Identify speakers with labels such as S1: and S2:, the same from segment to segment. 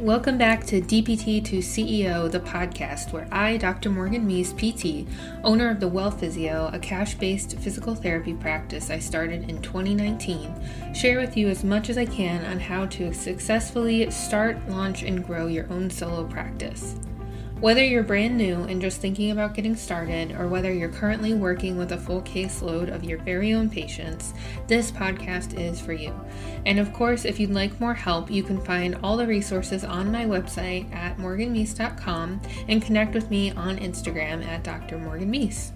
S1: Welcome back to DPT to CEO, the podcast where I, Dr. Morgan Meese, PT, owner of the Well Physio, a cash based physical therapy practice I started in 2019, share with you as much as I can on how to successfully start, launch, and grow your own solo practice. Whether you're brand new and just thinking about getting started, or whether you're currently working with a full caseload of your very own patients, this podcast is for you. And of course, if you'd like more help, you can find all the resources on my website at morganmeese.com and connect with me on Instagram at Dr. Morgan Meese.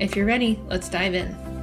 S1: If you're ready, let's dive in.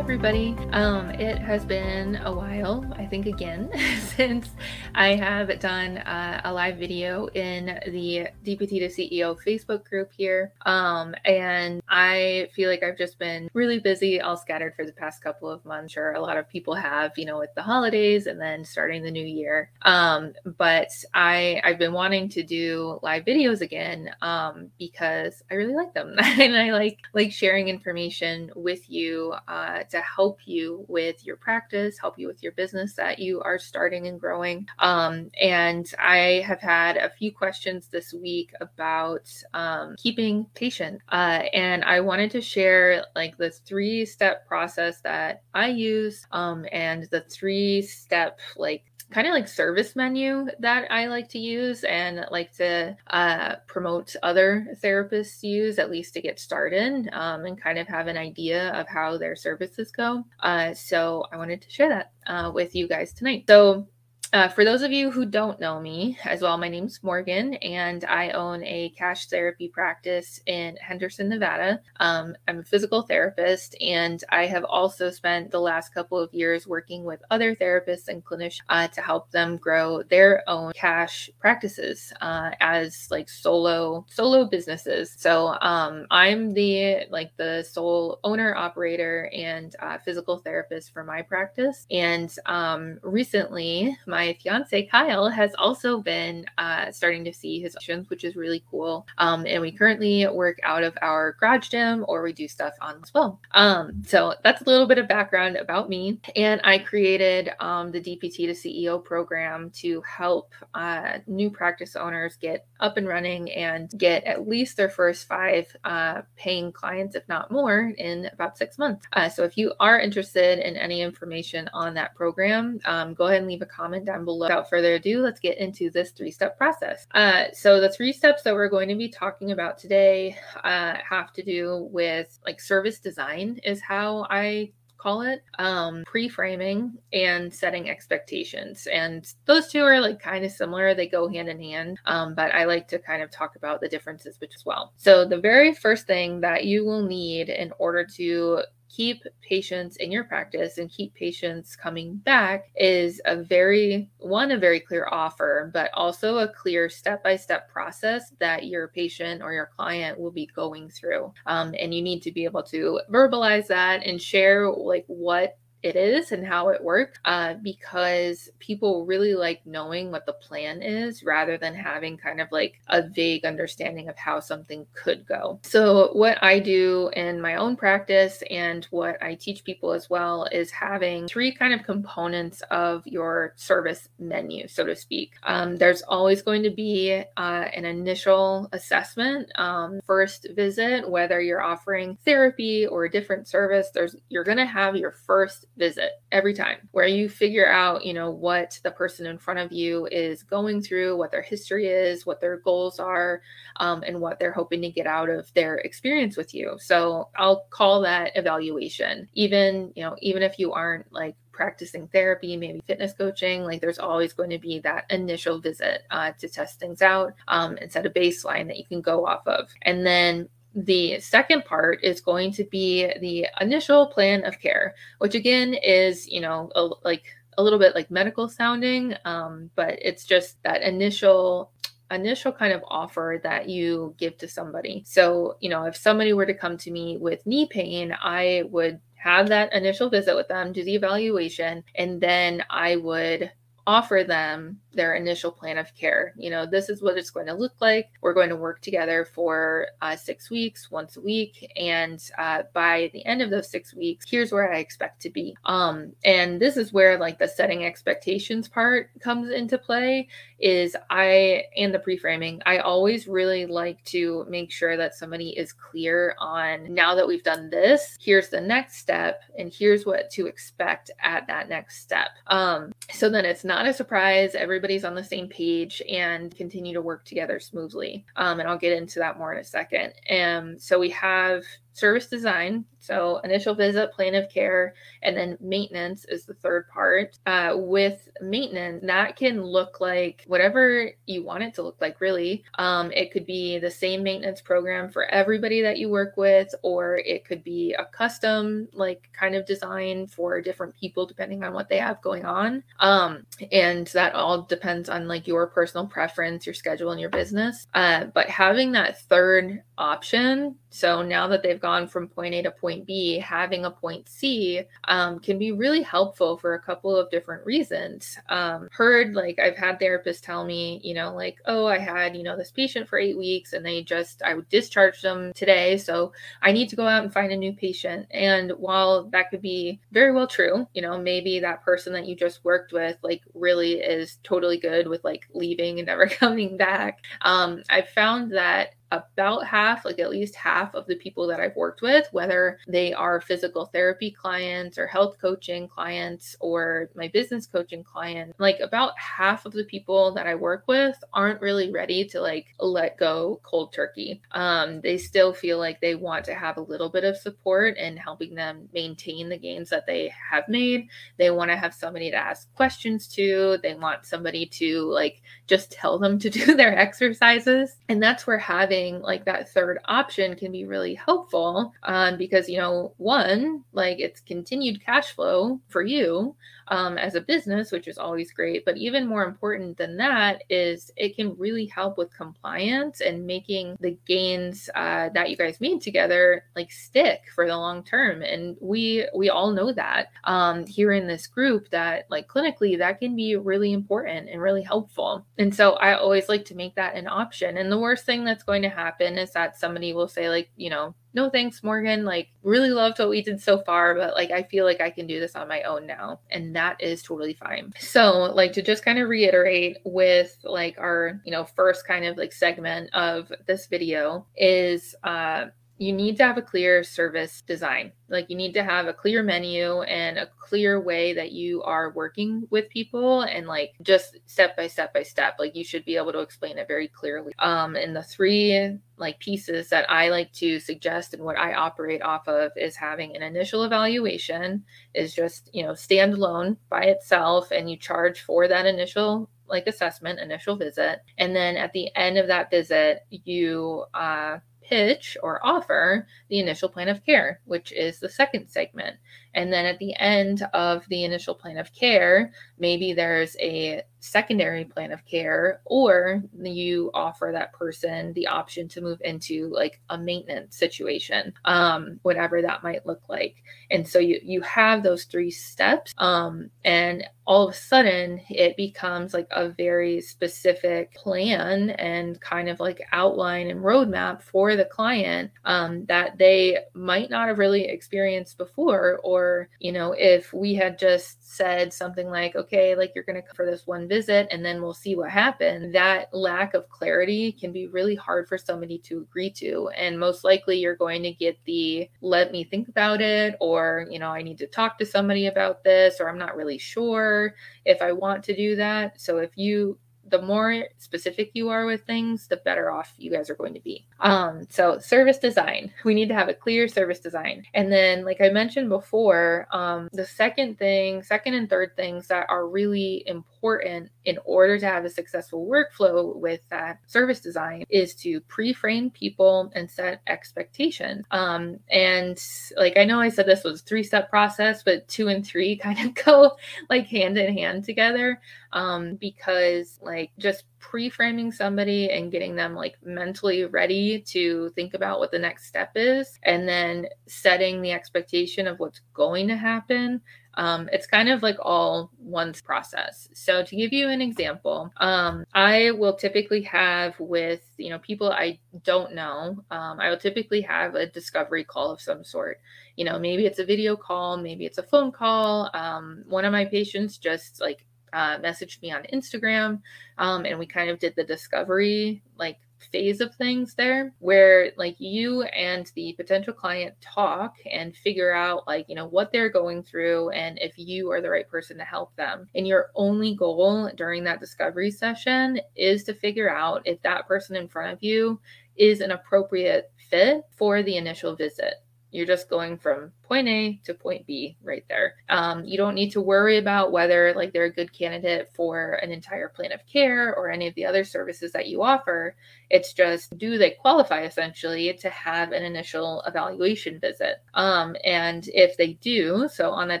S1: Everybody. Um, it has been a while, I think, again, since I have done uh, a live video in the DPT to CEO Facebook group here. Um, and I feel like I've just been really busy, all scattered for the past couple of months. Sure, a lot of people have, you know, with the holidays and then starting the new year. Um, but I I've been wanting to do live videos again um, because I really like them and I like like sharing information with you. Uh, to help you with your practice, help you with your business that you are starting and growing. Um, and I have had a few questions this week about um, keeping patient. Uh, and I wanted to share like the three step process that I use um, and the three step like kind of like service menu that I like to use and like to uh, promote other therapists use at least to get started um, and kind of have an idea of how their services go. Uh, so I wanted to share that uh, with you guys tonight. So uh, for those of you who don't know me as well, my name's Morgan, and I own a cash therapy practice in Henderson, Nevada. Um, I'm a physical therapist, and I have also spent the last couple of years working with other therapists and clinicians uh, to help them grow their own cash practices uh, as like solo solo businesses. So um, I'm the like the sole owner, operator, and uh, physical therapist for my practice. And um, recently, my my fiance Kyle has also been uh, starting to see his options, which is really cool. Um, and we currently work out of our garage gym or we do stuff on as well. Um, so that's a little bit of background about me. And I created um, the DPT to CEO program to help uh, new practice owners get up and running and get at least their first five uh, paying clients, if not more, in about six months. Uh, so if you are interested in any information on that program, um, go ahead and leave a comment down below. Without further ado, let's get into this three step process. Uh, so, the three steps that we're going to be talking about today uh, have to do with like service design, is how I call it um, pre-framing and setting expectations and those two are like kind of similar they go hand in hand um, but i like to kind of talk about the differences as well so the very first thing that you will need in order to keep patients in your practice and keep patients coming back is a very one a very clear offer but also a clear step-by-step process that your patient or your client will be going through. Um, and you need to be able to verbalize that and share like what it is and how it works uh, because people really like knowing what the plan is rather than having kind of like a vague understanding of how something could go. So, what I do in my own practice and what I teach people as well is having three kind of components of your service menu, so to speak. Um, there's always going to be uh, an initial assessment, um, first visit, whether you're offering therapy or a different service, there's you're going to have your first visit every time where you figure out, you know, what the person in front of you is going through, what their history is, what their goals are, um, and what they're hoping to get out of their experience with you. So I'll call that evaluation. Even, you know, even if you aren't like practicing therapy, maybe fitness coaching, like there's always going to be that initial visit uh, to test things out um, and set a baseline that you can go off of. And then the second part is going to be the initial plan of care, which again is, you know, a, like a little bit like medical sounding, um, but it's just that initial initial kind of offer that you give to somebody. So, you know, if somebody were to come to me with knee pain, I would have that initial visit with them, do the evaluation, and then I would offer them their initial plan of care. You know, this is what it's going to look like. We're going to work together for uh, six weeks, once a week. And uh, by the end of those six weeks, here's where I expect to be. Um, and this is where like the setting expectations part comes into play is I and the pre-framing, I always really like to make sure that somebody is clear on now that we've done this, here's the next step and here's what to expect at that next step. Um, so then it's not a surprise, everybody's on the same page and continue to work together smoothly. Um, and I'll get into that more in a second. And so we have service design. So, initial visit, plan of care, and then maintenance is the third part. Uh, with maintenance, that can look like whatever you want it to look like, really. Um, it could be the same maintenance program for everybody that you work with, or it could be a custom, like kind of design for different people, depending on what they have going on. Um, and that all depends on like your personal preference, your schedule, and your business. Uh, but having that third option, so now that they've gone from point A to point B, having a point C um, can be really helpful for a couple of different reasons. Um, heard like I've had therapists tell me, you know, like, oh, I had, you know, this patient for eight weeks and they just, I discharged them today. So I need to go out and find a new patient. And while that could be very well true, you know, maybe that person that you just worked with, like, really is totally good with like leaving and never coming back. Um, I've found that about half, like at least half of the people that I've worked with, whether they are physical therapy clients or health coaching clients or my business coaching client, like about half of the people that I work with aren't really ready to like let go cold turkey. Um, they still feel like they want to have a little bit of support and helping them maintain the gains that they have made. They want to have somebody to ask questions to. They want somebody to like just tell them to do their exercises. And that's where having having like that third option can be really helpful um, because you know one like it's continued cash flow for you um, as a business, which is always great. But even more important than that is it can really help with compliance and making the gains uh, that you guys made together like stick for the long term. And we we all know that um, here in this group that like clinically that can be really important and really helpful. And so I always like to make that an option. And the worst thing that's going to happen is that somebody will say like you know no thanks, Morgan. Like, really loved what we did so far, but like, I feel like I can do this on my own now. And that is totally fine. So, like, to just kind of reiterate with like our, you know, first kind of like segment of this video is, uh, you need to have a clear service design. Like you need to have a clear menu and a clear way that you are working with people and like just step by step by step. Like you should be able to explain it very clearly. Um and the three like pieces that I like to suggest and what I operate off of is having an initial evaluation is just, you know, standalone by itself and you charge for that initial like assessment, initial visit. And then at the end of that visit, you uh pitch or offer the initial plan of care, which is the second segment. And then at the end of the initial plan of care, maybe there's a secondary plan of care, or you offer that person the option to move into like a maintenance situation, um, whatever that might look like. And so you you have those three steps, um, and all of a sudden it becomes like a very specific plan and kind of like outline and roadmap for the client um, that they might not have really experienced before or or you know if we had just said something like okay like you're going to come for this one visit and then we'll see what happens that lack of clarity can be really hard for somebody to agree to. And most likely you're going to get the let me think about it or you know i need to talk to somebody about this or i'm not really sure if i want to do that. So if you the more specific you are with things, the better off you guys are going to be. Um, so service design, we need to have a clear service design. And then, like I mentioned before, um, the second thing, second and third things that are really important in order to have a successful workflow with that service design is to pre-frame people and set expectations. Um, and like I know I said this was a three-step process, but two and three kind of go like hand in hand together um, because like just pre-framing somebody and getting them like mentally ready to think about what the next step is and then setting the expectation of what's going to happen Um, it's kind of like all one process. So to give you an example, um, I will typically have with you know people I don't know, um, I will typically have a discovery call of some sort. You know, maybe it's a video call, maybe it's a phone call. Um, one of my patients just like uh, messaged me on Instagram, um, and we kind of did the discovery like phase of things there where like you and the potential client talk and figure out like you know what they're going through and if you are the right person to help them. And your only goal during that discovery session is to figure out if that person in front of you is an appropriate fit for the initial visit you're just going from point A to point B right there. Um, you don't need to worry about whether like they're a good candidate for an entire plan of care or any of the other services that you offer. It's just do they qualify essentially to have an initial evaluation visit? Um, and if they do, so on that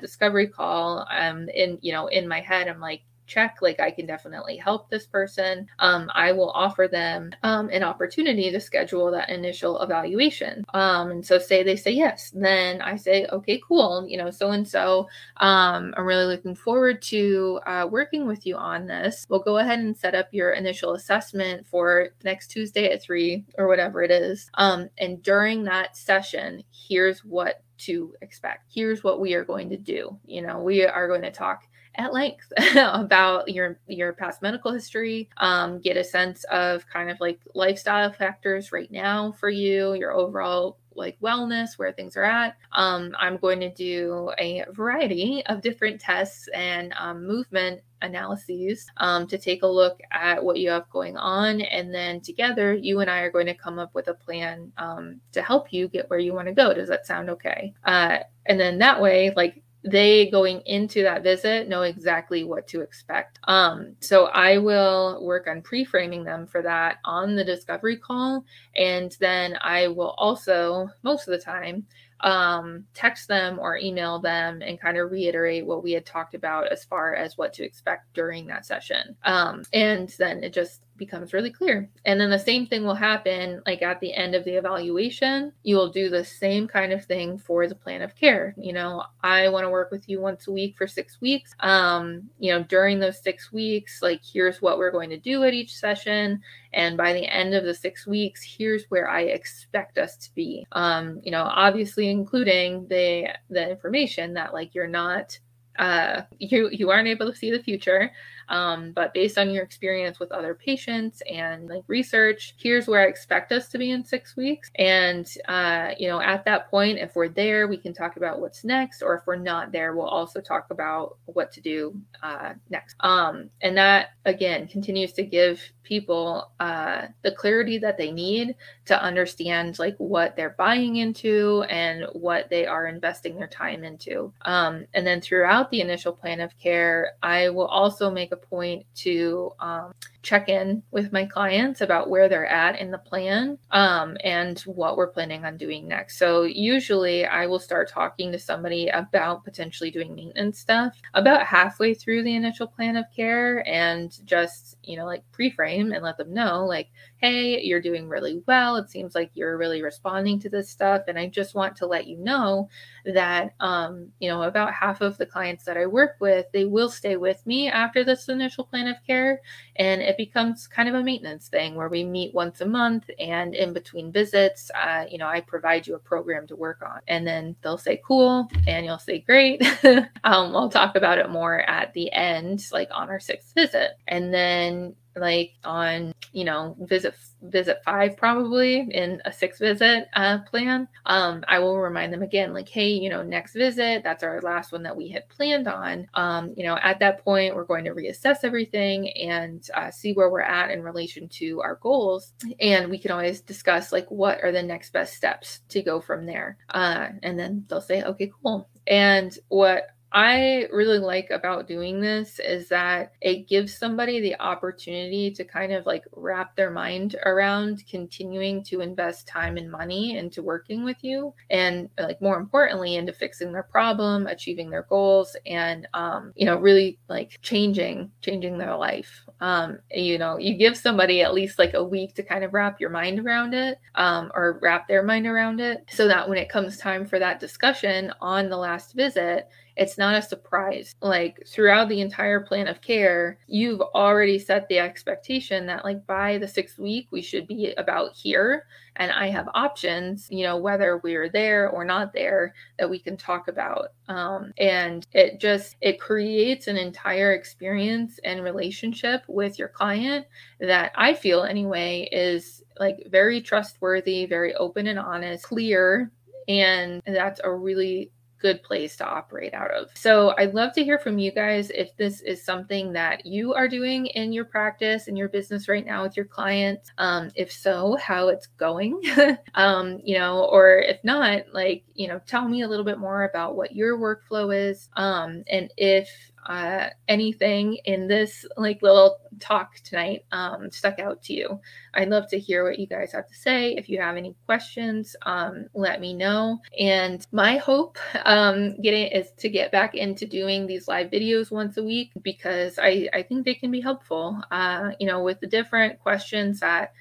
S1: discovery call, um, in you know in my head, I'm like, check like i can definitely help this person um, i will offer them um, an opportunity to schedule that initial evaluation um, and so say they say yes then i say okay cool you know so and so i'm really looking forward to uh, working with you on this we'll go ahead and set up your initial assessment for next tuesday at three or whatever it is um, and during that session here's what to expect. Here's what we are going to do. You know, we are going to talk at length about your your past medical history um, get a sense of kind of like lifestyle factors right now for you your overall like wellness where things are at. Um, i'm going to do a variety of different tests and um, movement analyses um, to take a look at what you have going on. And then together you and i are going to come up with a plan um, to help you get where you want to go. Does that sound okay? Uh, and then that way like they going into that visit know exactly what to expect. Um, so I will work on pre-framing them for that on the discovery call, and then I will also most of the time um, text them or email them and kind of reiterate what we had talked about as far as what to expect during that session. Um, and then it just becomes really clear. And then the same thing will happen like at the end of the evaluation. You will do the same kind of thing for the plan of care. You know, I want to work with you once a week for 6 weeks. Um, you know, during those 6 weeks, like here's what we're going to do at each session and by the end of the 6 weeks, here's where I expect us to be. Um, you know, obviously including the the information that like you're not uh, you you aren't able to see the future um, but based on your experience with other patients and like research here's where i expect us to be in six weeks. And uh, you know at that point if we're there we can talk about what's next or if we're not there we'll also talk about what to do uh, next. Um, and that again continues to give people uh, the clarity that they need to understand like what they're buying into and what they are investing their time into. Um, and then throughout the initial plan of care i will also make a point to um, check in with my clients about where they're at in the plan um, and what we're planning on doing next. So, usually, I will start talking to somebody about potentially doing maintenance stuff about halfway through the initial plan of care and just, you know, like pre frame and let them know, like, hey, you're doing really well. It seems like you're really responding to this stuff. And I just want to let you know that, um, you know, about half of the clients that I work with, they will stay with me after this initial plan of care. And it becomes kind of a maintenance thing where we meet once a month and in between visits, uh, you know, I provide you a program to work on. And then they'll say, cool. And you'll say, great. um, we'll talk about it more at the end, like on our sixth visit. And then like on you know visit visit five probably in a six visit uh, plan. Um, i will remind them again like hey you know next visit that's our last one that we had planned on. Um, you know at that point we're going to reassess everything and uh, see where we're at in relation to our goals. And we can always discuss like what are the next best steps to go from there. Uh, and then they'll say okay cool. And what I really like about doing this is that it gives somebody the opportunity to kind of like wrap their mind around continuing to invest time and money into working with you and like more importantly into fixing their problem, achieving their goals and um you know really like changing changing their life. Um you know, you give somebody at least like a week to kind of wrap your mind around it um or wrap their mind around it so that when it comes time for that discussion on the last visit it's not a surprise. Like throughout the entire plan of care, you've already set the expectation that like by the sixth week, we should be about here. And I have options, you know, whether we're there or not there that we can talk about. Um, and it just, it creates an entire experience and relationship with your client that I feel anyway is like very trustworthy, very open and honest, clear. And that's a really good place to operate out of. So I'd love to hear from you guys if this is something that you are doing in your practice in your business right now with your clients. Um, if so, how it's going. um, you know, or if not, like, you know, tell me a little bit more about what your workflow is. Um, and if uh, anything in this like little talk tonight um, stuck out to you. I'd love to hear what you guys have to say. If you have any questions, um, let me know. And my hope um, getting is to get back into doing these live videos once a week because I, I think they can be helpful. Uh, you know, with the different questions that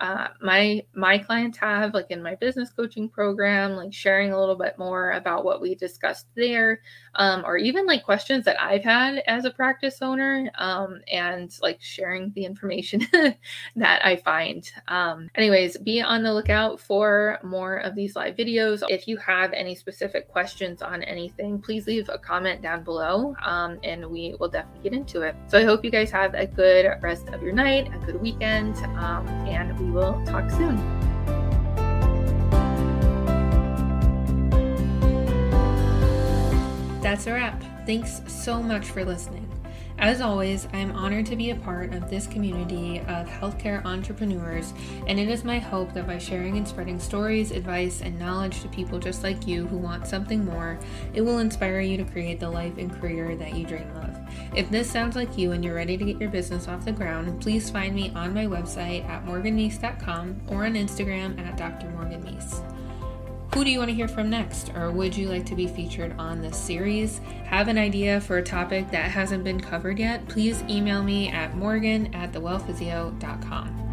S1: uh, my my clients have, like in my business coaching program, like sharing a little bit more about what we discussed there, um, or even like questions that I've had as a practice owner, um, and like sharing the information that I find. Um, anyways, be on the lookout for more of these live videos. If you have any specific questions on anything, please leave a comment down below um, and we will definitely get into it. So I hope you guys have a good rest of your night, a good weekend, um, and we will talk soon. That's a wrap. Thanks so much for listening. As always, I am honored to be a part of this community of healthcare entrepreneurs, and it is my hope that by sharing and spreading stories, advice, and knowledge to people just like you who want something more, it will inspire you to create the life and career that you dream of. If this sounds like you and you're ready to get your business off the ground, please find me on my website at morganmeese.com or on Instagram at Dr. Who do you want to hear from next? Or would you like to be featured on this series? Have an idea for a topic that hasn't been covered yet? Please email me at morgan at thewellphysio.com.